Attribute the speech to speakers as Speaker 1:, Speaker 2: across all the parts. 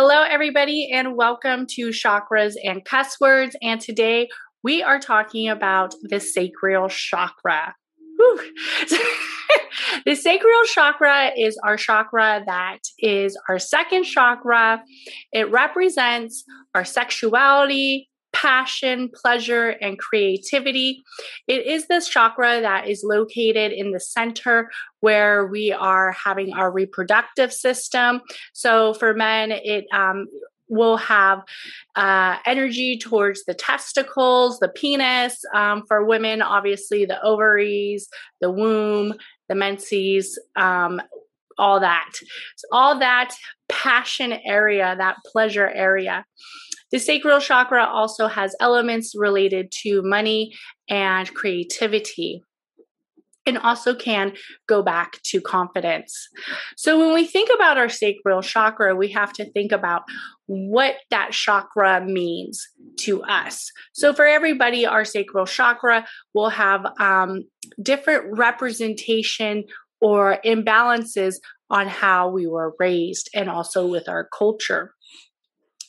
Speaker 1: Hello, everybody, and welcome to Chakras and Cuss Words. And today we are talking about the sacral chakra. the sacral chakra is our chakra that is our second chakra. It represents our sexuality, passion, pleasure, and creativity. It is this chakra that is located in the center where we are having our reproductive system. So for men, it um, will have uh, energy towards the testicles, the penis. Um, for women, obviously, the ovaries, the womb, the menses, um, all that. So all that passion area, that pleasure area. The sacral chakra also has elements related to money and creativity and also can go back to confidence. So, when we think about our sacral chakra, we have to think about what that chakra means to us. So, for everybody, our sacral chakra will have um, different representation or imbalances on how we were raised and also with our culture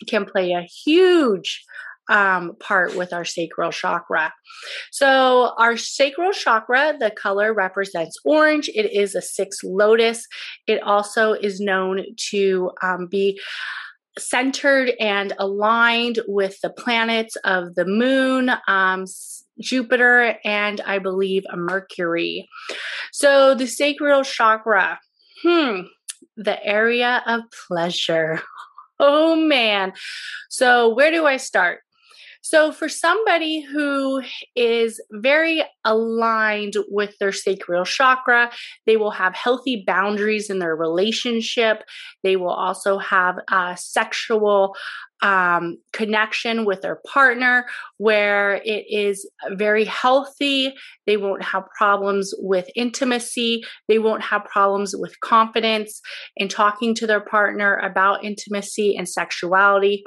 Speaker 1: can play a huge um, part with our sacral chakra. So, our sacral chakra, the color represents orange. It is a six lotus. It also is known to um, be centered and aligned with the planets of the moon, um, Jupiter, and I believe a Mercury. So, the sacral chakra, hmm, the area of pleasure. Oh man. So, where do I start? So, for somebody who is very aligned with their sacral chakra, they will have healthy boundaries in their relationship. They will also have a sexual um, connection with their partner where it is very healthy. They won't have problems with intimacy. They won't have problems with confidence in talking to their partner about intimacy and sexuality.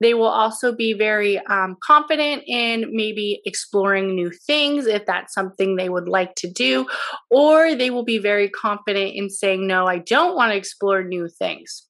Speaker 1: They will also be very um, confident in maybe exploring new things if that's something they would like to do, or they will be very confident in saying, No, I don't want to explore new things.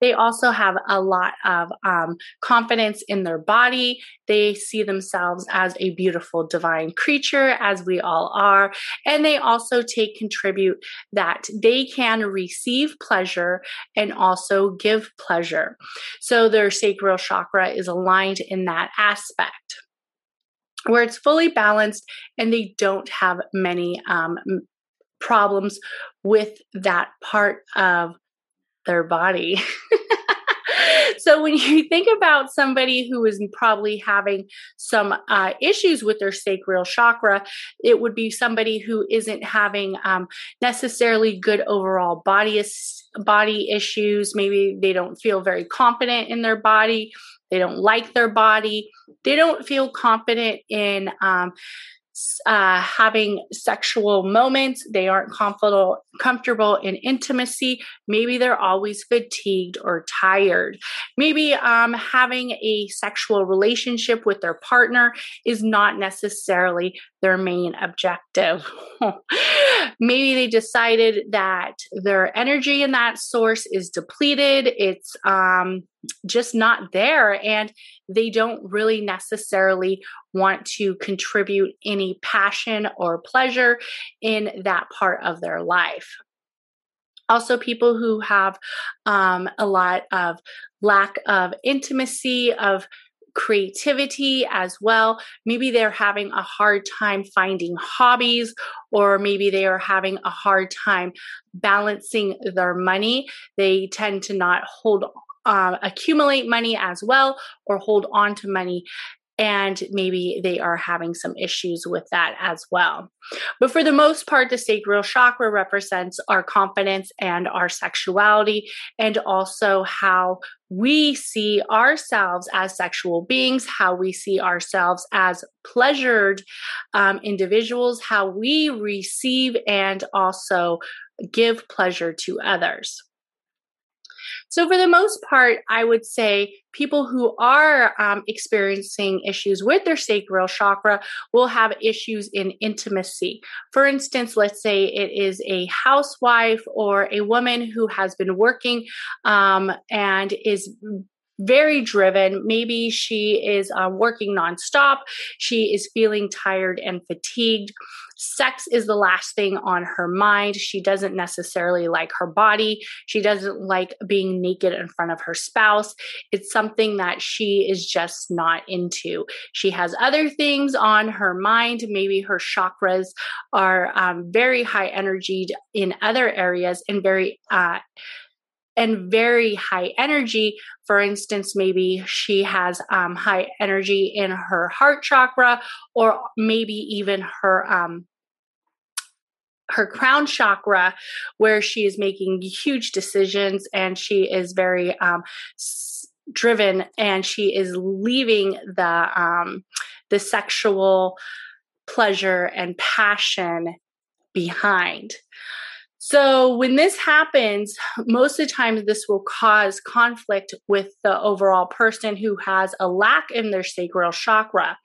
Speaker 1: They also have a lot of um, confidence in their body. They see themselves as a beautiful divine creature, as we all are. And they also take contribute that they can receive pleasure and also give pleasure. So their sacral chakra is aligned in that aspect where it's fully balanced and they don't have many um, problems with that part of their body. so when you think about somebody who is probably having some uh, issues with their sacral chakra, it would be somebody who isn't having um, necessarily good overall body body issues. Maybe they don't feel very confident in their body. They don't like their body. They don't feel confident in um, uh, having sexual moments. They aren't comfortable comfortable in intimacy. Maybe they're always fatigued or tired. Maybe um, having a sexual relationship with their partner is not necessarily their main objective. Maybe they decided that their energy in that source is depleted. It's um, just not there. And they don't really necessarily want to contribute any passion or pleasure in that part of their life. Also, people who have um, a lot of lack of intimacy, of creativity as well. Maybe they're having a hard time finding hobbies, or maybe they are having a hard time balancing their money. They tend to not hold uh, accumulate money as well or hold on to money and maybe they are having some issues with that as well. But for the most part, the sacral chakra represents our confidence and our sexuality, and also how we see ourselves as sexual beings, how we see ourselves as pleasured um, individuals, how we receive and also give pleasure to others. So, for the most part, I would say people who are um, experiencing issues with their sacral chakra will have issues in intimacy. For instance, let's say it is a housewife or a woman who has been working um, and is very driven. Maybe she is uh, working nonstop. She is feeling tired and fatigued. Sex is the last thing on her mind. She doesn't necessarily like her body. She doesn't like being naked in front of her spouse. It's something that she is just not into. She has other things on her mind. Maybe her chakras are um, very high energy in other areas and very uh, and very high energy. For instance, maybe she has um, high energy in her heart chakra, or maybe even her um, her crown chakra, where she is making huge decisions and she is very um, driven, and she is leaving the um, the sexual pleasure and passion behind. So, when this happens, most of the time this will cause conflict with the overall person who has a lack in their sacral chakra,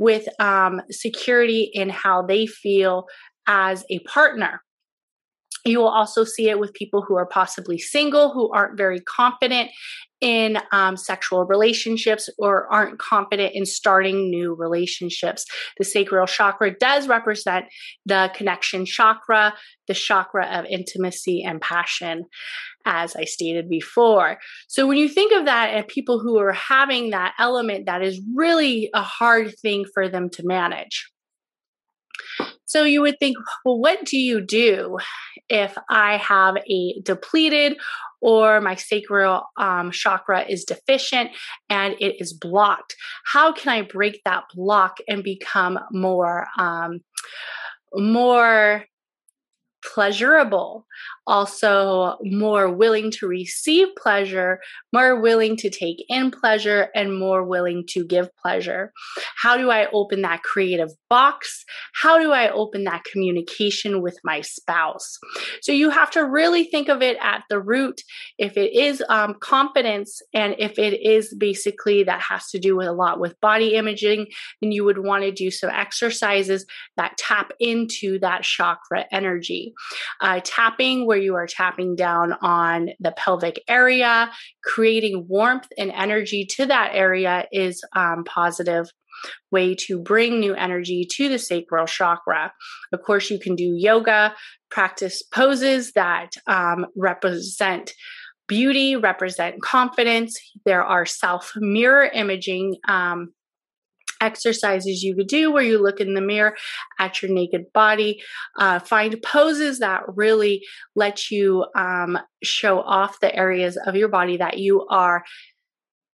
Speaker 1: with um, security in how they feel as a partner. You will also see it with people who are possibly single, who aren't very confident in um, sexual relationships or aren't confident in starting new relationships. The sacral chakra does represent the connection chakra, the chakra of intimacy and passion, as I stated before. So when you think of that and people who are having that element, that is really a hard thing for them to manage. So you would think, well, what do you do if I have a depleted or my sacral um, chakra is deficient and it is blocked? How can I break that block and become more, um, more pleasurable, also more willing to receive pleasure, more willing to take in pleasure, and more willing to give pleasure. How do I open that creative box? How do I open that communication with my spouse? So you have to really think of it at the root. If it is um, confidence and if it is basically that has to do with a lot with body imaging, then you would want to do some exercises that tap into that chakra energy. Uh, tapping, where you are tapping down on the pelvic area, creating warmth and energy to that area is um, positive way to bring new energy to the sacral chakra. Of course, you can do yoga, practice poses that um, represent beauty, represent confidence. There are self mirror imaging um, exercises you could do where you look in the mirror at your naked body. Uh, find poses that really let you um, show off the areas of your body that you are.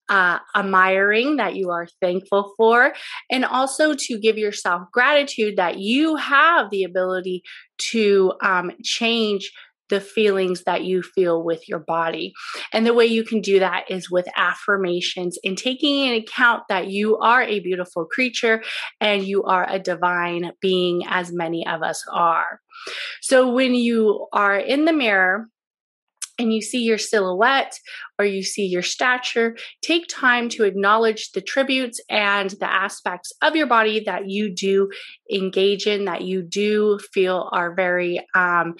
Speaker 1: Uh, admiring that you are thankful for, and also to give yourself gratitude that you have the ability to um, change the feelings that you feel with your body. And the way you can do that is with affirmations and taking into account that you are a beautiful creature and you are a divine being, as many of us are. So when you are in the mirror, and you see your silhouette or you see your stature, take time to acknowledge the tributes and the aspects of your body that you do engage in, that you do feel are very um,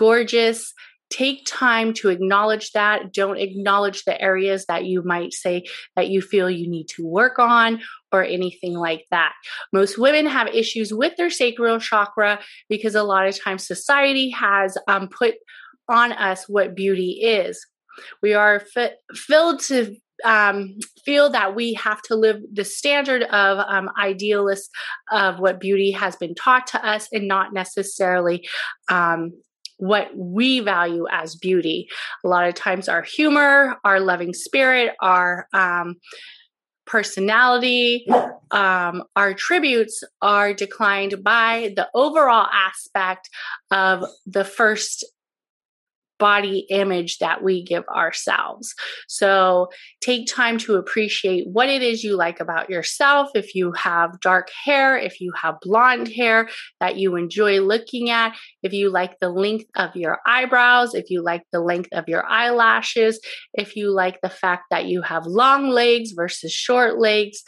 Speaker 1: gorgeous. Take time to acknowledge that. Don't acknowledge the areas that you might say that you feel you need to work on or anything like that. Most women have issues with their sacral chakra because a lot of times society has um, put on us what beauty is. We are fi- filled to um, feel that we have to live the standard of um, idealists of what beauty has been taught to us and not necessarily um, what we value as beauty. A lot of times, our humor, our loving spirit, our um, personality, um, our tributes are declined by the overall aspect of the first body image that we give ourselves. So take time to appreciate what it is you like about yourself. If you have dark hair, if you have blonde hair that you enjoy looking at, if you like the length of your eyebrows, if you like the length of your eyelashes, if you like the fact that you have long legs versus short legs,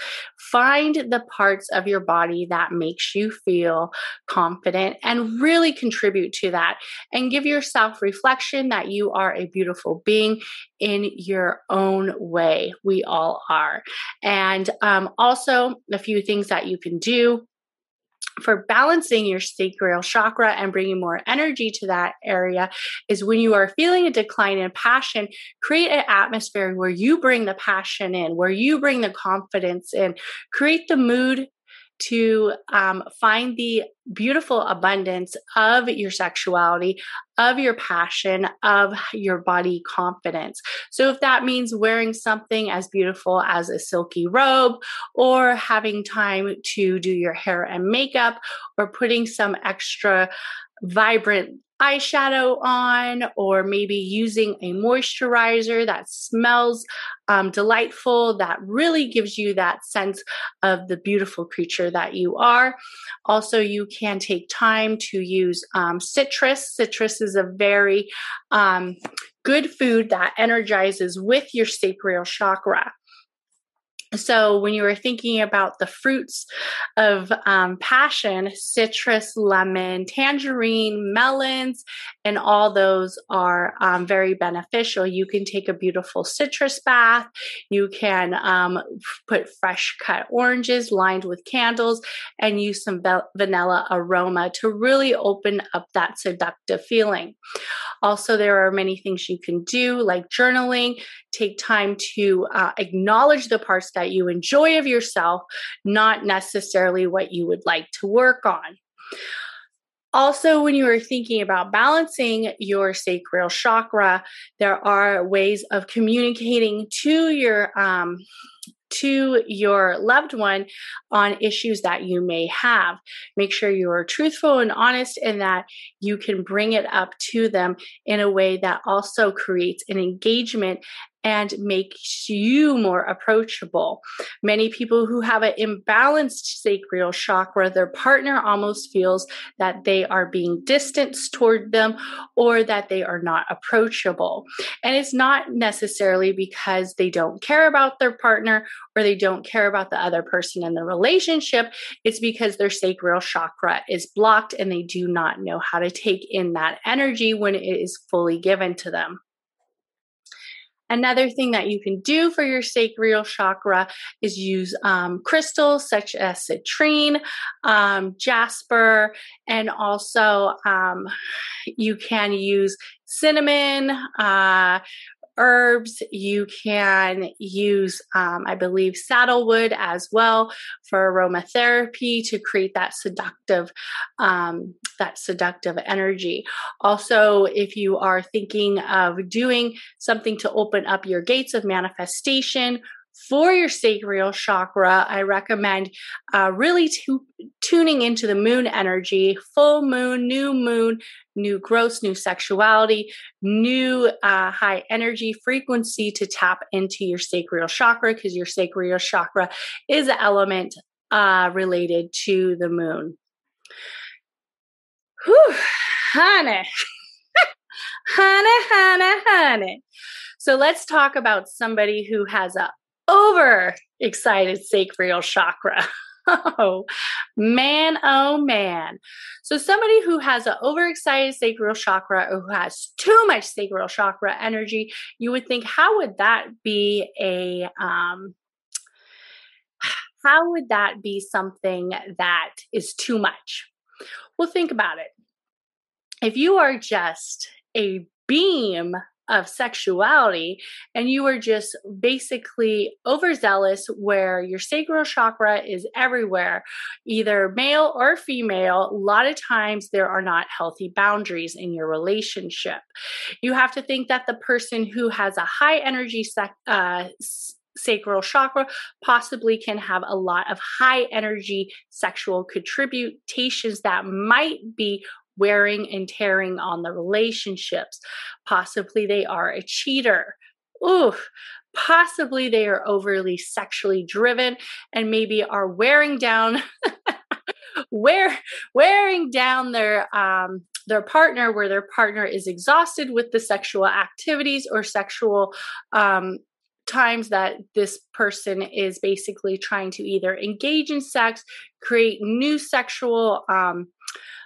Speaker 1: find the parts of your body that makes you feel confident and really contribute to that and give yourself reflection that you are a beautiful being in your own way. We all are. And um, also, a few things that you can do for balancing your sacral chakra and bringing more energy to that area is when you are feeling a decline in passion, create an atmosphere where you bring the passion in, where you bring the confidence in, create the mood to um, find the beautiful abundance of your sexuality, of your passion, of your body confidence. So, if that means wearing something as beautiful as a silky robe, or having time to do your hair and makeup, or putting some extra vibrant eyeshadow on, or maybe using a moisturizer that smells um, delightful, that really gives you that sense of the beautiful creature that you are. Also, you can take time to use um, citrus. Citrus is a very um, good food that energizes with your sacral chakra. So, when you were thinking about the fruits of um, passion, citrus, lemon, tangerine, melons, and all those are um, very beneficial. You can take a beautiful citrus bath. You can um, put fresh cut oranges lined with candles and use some vanilla aroma to really open up that seductive feeling. Also, there are many things you can do, like journaling. Take time to uh, acknowledge the parts that you enjoy of yourself, not necessarily what you would like to work on. Also, when you are thinking about balancing your sacral chakra, there are ways of communicating to your um, to your loved one on issues that you may have. Make sure you are truthful and honest and that you can bring it up to them in a way that also creates an engagement and makes you more approachable. Many people who have an imbalanced sacral chakra, their partner almost feels that they are being distanced toward them or that they are not approachable. And it's not necessarily because they don't care about their partner or they don't care about the other person in the relationship. It's because their sacral chakra is blocked and they do not know how to take in that energy when it is fully given to them. Another thing that you can do for your sacral chakra is use um, crystals such as citrine, um, jasper, and also um, you can use cinnamon, uh, herbs. You can use, um, I believe, saddlewood as well for aromatherapy to create that seductive, um, that seductive energy. Also, if you are thinking of doing something to open up your gates of manifestation, for your sacral chakra, I recommend uh, really tuning into the moon energy, full moon, new moon, new growth, new sexuality, new uh, high energy frequency to tap into your sacral chakra because your sacral chakra is an element uh, related to the moon. Whew, honey. honey, honey, honey. So let's talk about somebody who has a over excited sacral chakra. Oh man, oh man. So somebody who has an overexcited sacral chakra or who has too much sacral chakra energy, you would think, how would that be a um how would that be something that is too much? Well, think about it. If you are just a beam of sexuality and you are just basically overzealous where your sacral chakra is everywhere either male or female a lot of times there are not healthy boundaries in your relationship. You have to think that the person who has a high energy sec- uh, sacral chakra possibly can have a lot of high energy sexual contributions that might be wearing and tearing on the relationships. Possibly they are a cheater. Ooh, possibly they are overly sexually driven and maybe are wearing down wear, wearing down their um, their partner where their partner is exhausted with the sexual activities or sexual um, times that this person is basically trying to either engage in sex create new sexual um,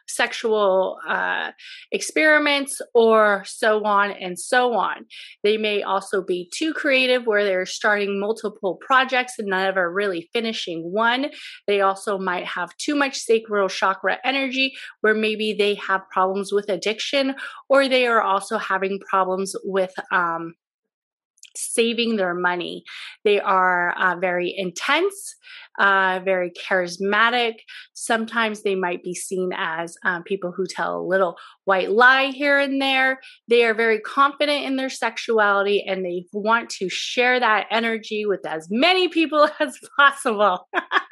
Speaker 1: sexual uh, experiments or so on and so on. They may also be too creative where they're starting multiple projects and never really finishing one. They also might have too much sacral chakra energy where maybe they have problems with addiction or they are also having problems with um, saving their money. They are uh, very intense, uh, very charismatic. Sometimes they might be seen as um, people who tell a little white lie here and there. They are very confident in their sexuality and they want to share that energy with as many people as possible.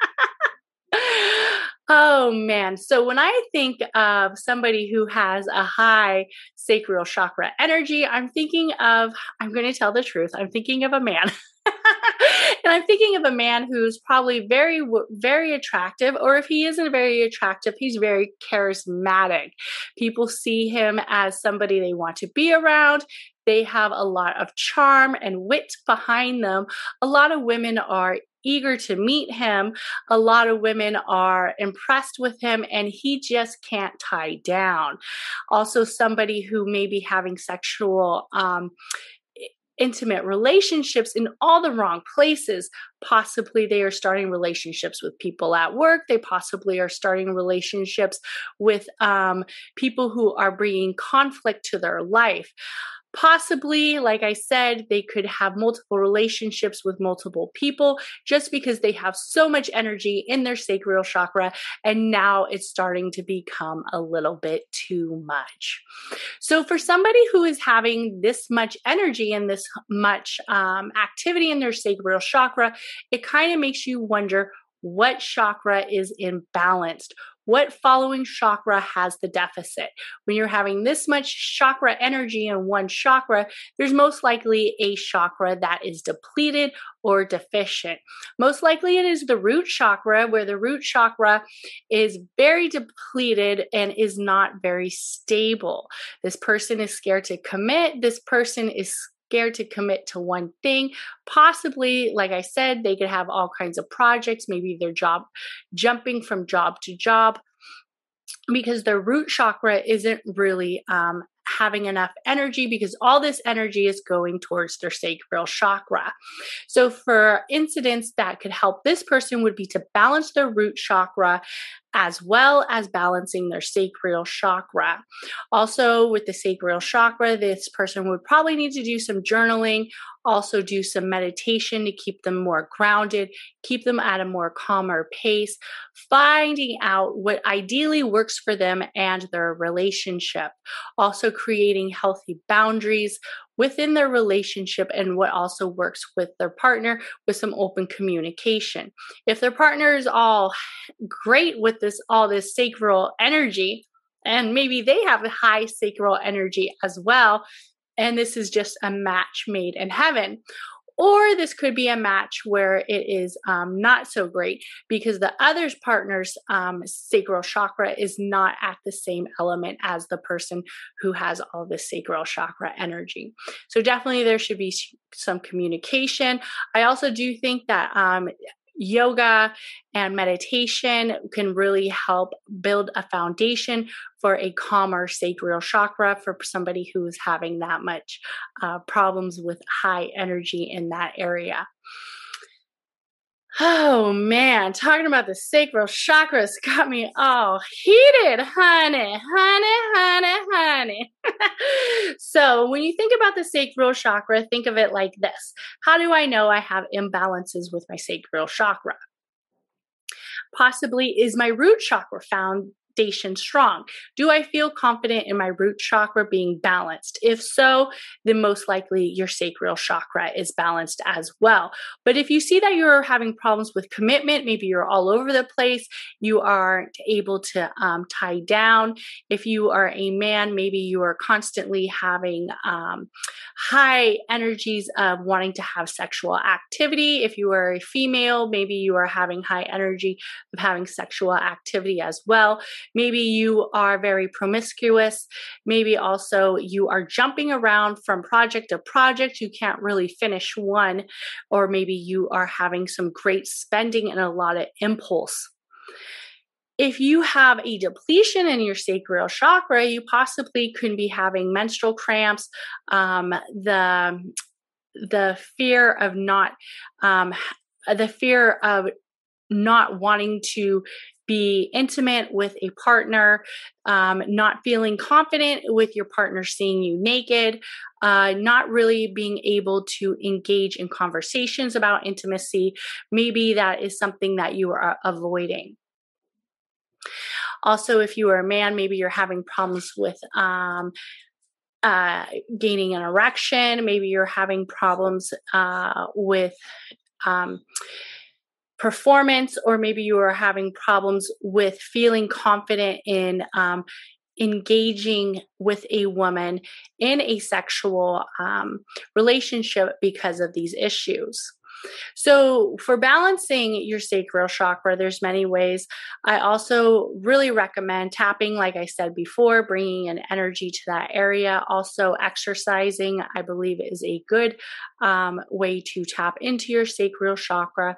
Speaker 1: Oh man. So when I think of somebody who has a high sacral chakra energy, I'm thinking of, I'm going to tell the truth, I'm thinking of a man. and I'm thinking of a man who's probably very, very attractive, or if he isn't very attractive, he's very charismatic. People see him as somebody they want to be around. They have a lot of charm and wit behind them. A lot of women are eager to meet him. A lot of women are impressed with him and he just can't tie down. Also, somebody who may be having sexual um, intimate relationships in all the wrong places. Possibly they are starting relationships with people at work. They possibly are starting relationships with um, people who are bringing conflict to their life. Possibly, like I said, they could have multiple relationships with multiple people just because they have so much energy in their sacral chakra. And now it's starting to become a little bit too much. So, for somebody who is having this much energy and this much um, activity in their sacral chakra, it kind of makes you wonder what chakra is imbalanced what following chakra has the deficit? When you're having this much chakra energy in one chakra, there's most likely a chakra that is depleted or deficient. Most likely it is the root chakra, where the root chakra is very depleted and is not very stable. This person is scared to commit. This person is scared to commit to one thing. Possibly, like I said, they could have all kinds of projects, maybe their job jumping from job to job because their root chakra isn't really um, having enough energy because all this energy is going towards their sacral chakra. So, for incidents that could help this person would be to balance their root chakra as well as balancing their sacral chakra. Also, with the sacral chakra, this person would probably need to do some journaling, also do some meditation to keep them more grounded, keep them at a more calmer pace, finding out what ideally works for them and their relationship. Also, creating healthy boundaries within their relationship and what also works with their partner with some open communication. If their partner is all great with this, all this sacral energy, and maybe they have a high sacral energy as well, and this is just a match made in heaven. Or this could be a match where it is um, not so great because the other partner's um, sacral chakra is not at the same element as the person who has all the sacral chakra energy. So, definitely, there should be some communication. I also do think that um, yoga and meditation can really help build a foundation for a calmer sacral chakra for somebody who is having that much uh, problems with high energy in that area. Oh man, talking about the sacral chakras got me all heated, honey, honey, honey, honey. So, when you think about the sacral chakra, think of it like this How do I know I have imbalances with my sacral chakra? Possibly, is my root chakra found foundation strong? Do I feel confident in my root chakra being balanced? If so, then most likely your sacral chakra is balanced as well. But if you see that you're having problems with commitment, maybe you're all over the place, you aren't able to um, tie down. If you are a man, maybe you are constantly having um, high energies of wanting to have sexual activity. If you are a female, maybe you are having high energy of having sexual activity as well. Maybe you are very promiscuous. Maybe also you are jumping around from project to project. You can't really finish one. Or maybe you are having some great spending and a lot of impulse. If you have a depletion in your sacral chakra, you possibly could be having menstrual cramps, um, the the fear of not um, the fear of not wanting to be intimate with a partner, um, not feeling confident with your partner seeing you naked, uh, not really being able to engage in conversations about intimacy. Maybe that is something that you are avoiding. Also, if you are a man, maybe you're having problems with um, uh, gaining an erection. Maybe you're having problems uh, with um, performance, or maybe you are having problems with feeling confident in um, engaging with a woman in a sexual um, relationship because of these issues. So, for balancing your sacral chakra, there's many ways. I also really recommend tapping, like I said before, bringing an energy to that area. Also, exercising, I believe, is a good um, way to tap into your sacral chakra.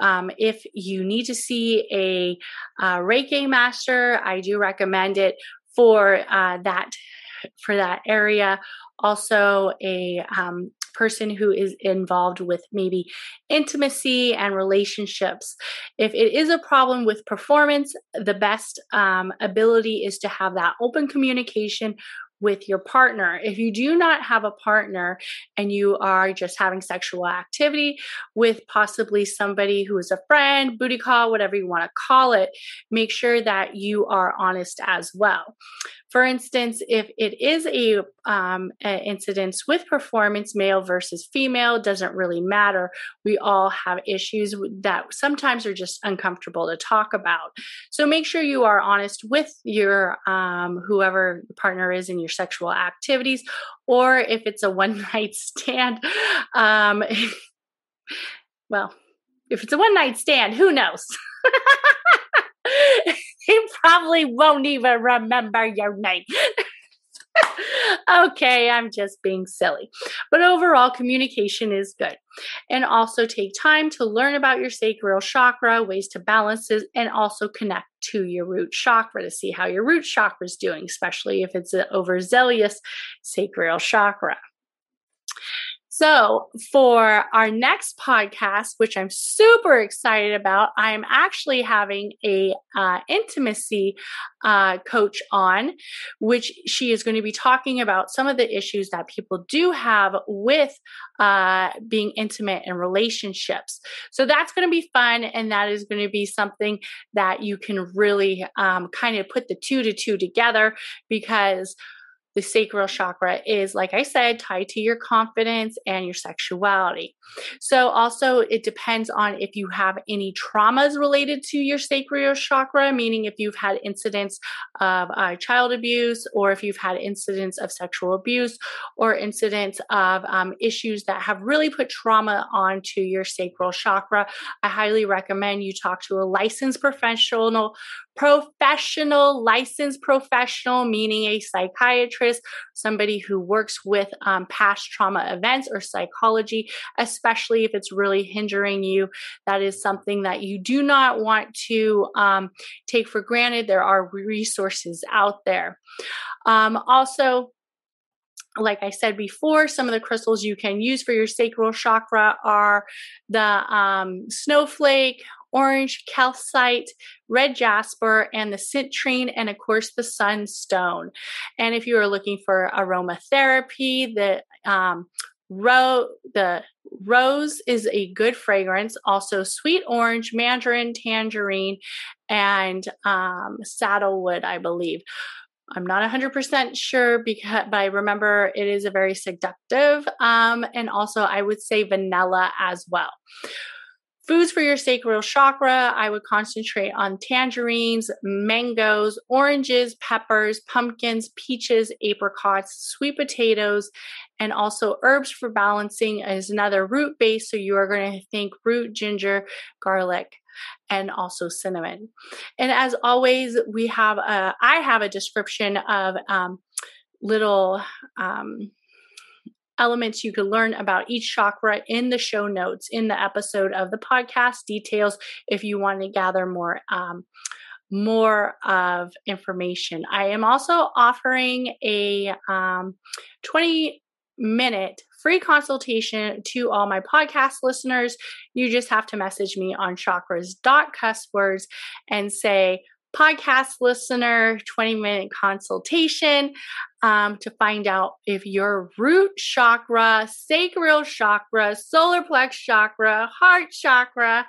Speaker 1: Um, if you need to see a uh, Reiki master, I do recommend it for uh, that for that area. Also, a um, person who is involved with maybe intimacy and relationships. If it is a problem with performance, the best um, ability is to have that open communication with your partner. If you do not have a partner and you are just having sexual activity with possibly somebody who is a friend, booty call, whatever you want to call it, make sure that you are honest as well. For instance, if it is a, um, incidence with performance, male versus female, doesn't really matter. We all have issues that sometimes are just uncomfortable to talk about. So make sure you are honest with your um, whoever the partner is in your sexual activities, or if it's a one night stand. Um, well, if it's a one night stand, who knows? he probably won't even remember your name. okay, I'm just being silly. But overall, communication is good. And also take time to learn about your sacral chakra, ways to balance it, and also connect to your root chakra to see how your root chakra is doing, especially if it's an overzealous sacral chakra. So, for our next podcast, which I'm super excited about, I'm actually having a uh, intimacy uh, coach on, which she is going to be talking about some of the issues that people do have with uh, being intimate in relationships. So that's going to be fun, and that is going to be something that you can really um, kind of put the two to two together because the sacral chakra is, like I said, tied to your confidence and your sexuality. So, also, it depends on if you have any traumas related to your sacral chakra, meaning if you've had incidents of uh, child abuse, or if you've had incidents of sexual abuse, or incidents of um, issues that have really put trauma onto your sacral chakra. I highly recommend you talk to a licensed professional professional, licensed professional, meaning a psychiatrist, somebody who works with um, past trauma events or psychology, especially if it's really hindering you. That is something that you do not want to um, take for granted. There are resources out there. Um, also, like I said before, some of the crystals you can use for your sacral chakra are the um, snowflake, orange calcite, red jasper, and the citrine, and of course the sunstone. And if you are looking for aromatherapy, the um, Ro- the rose is a good fragrance. Also, sweet orange, mandarin, tangerine, and um, saddlewood, I believe. I'm not 100% sure because, but I remember it is a very seductive. Um, and also, I would say vanilla as well. Foods for your sacral chakra, I would concentrate on tangerines, mangoes, oranges, peppers, pumpkins, peaches, apricots, sweet potatoes, and also herbs for balancing is another root base. So you are going to think root, ginger, garlic, and also cinnamon. And as always, we have a, I have a description of um, little um, elements you can learn about each chakra in the show notes in the episode of the podcast. Details if you want to gather more um, more of information. I am also offering a um, 20 minute free consultation to all my podcast listeners. You just have to message me on chakras.cusswords and say podcast listener 20 minute consultation um, to find out if your root chakra, sacral chakra, solar plex chakra, heart chakra,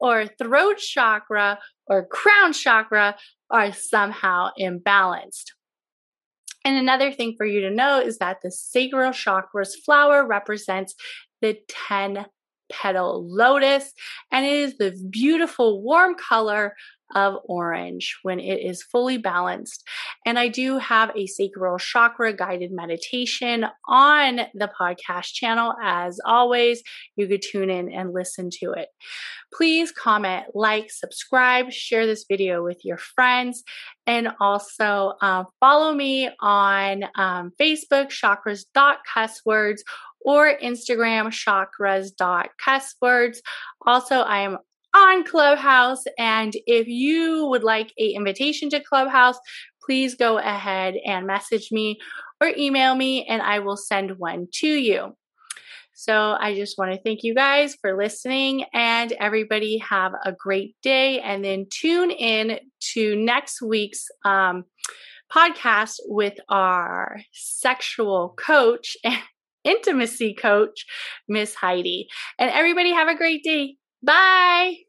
Speaker 1: or throat chakra, or crown chakra are somehow imbalanced. And another thing for you to know is that the sacral chakra's flower represents the 10 petal lotus and it is the beautiful warm color of orange when it is fully balanced. And I do have a sacral chakra guided meditation on the podcast channel. As always, you could tune in and listen to it. Please comment, like, subscribe, share this video with your friends, and also uh, follow me on um, Facebook, chakras.cusswords, or Instagram, chakras.cusswords. Also, I am on Clubhouse. And if you would like a invitation to Clubhouse, please go ahead and message me or email me and I will send one to you. So I just want to thank you guys for listening and everybody have a great day and then tune in to next week's um, podcast with our sexual coach and intimacy coach, Miss Heidi. And everybody have a great day. Bye.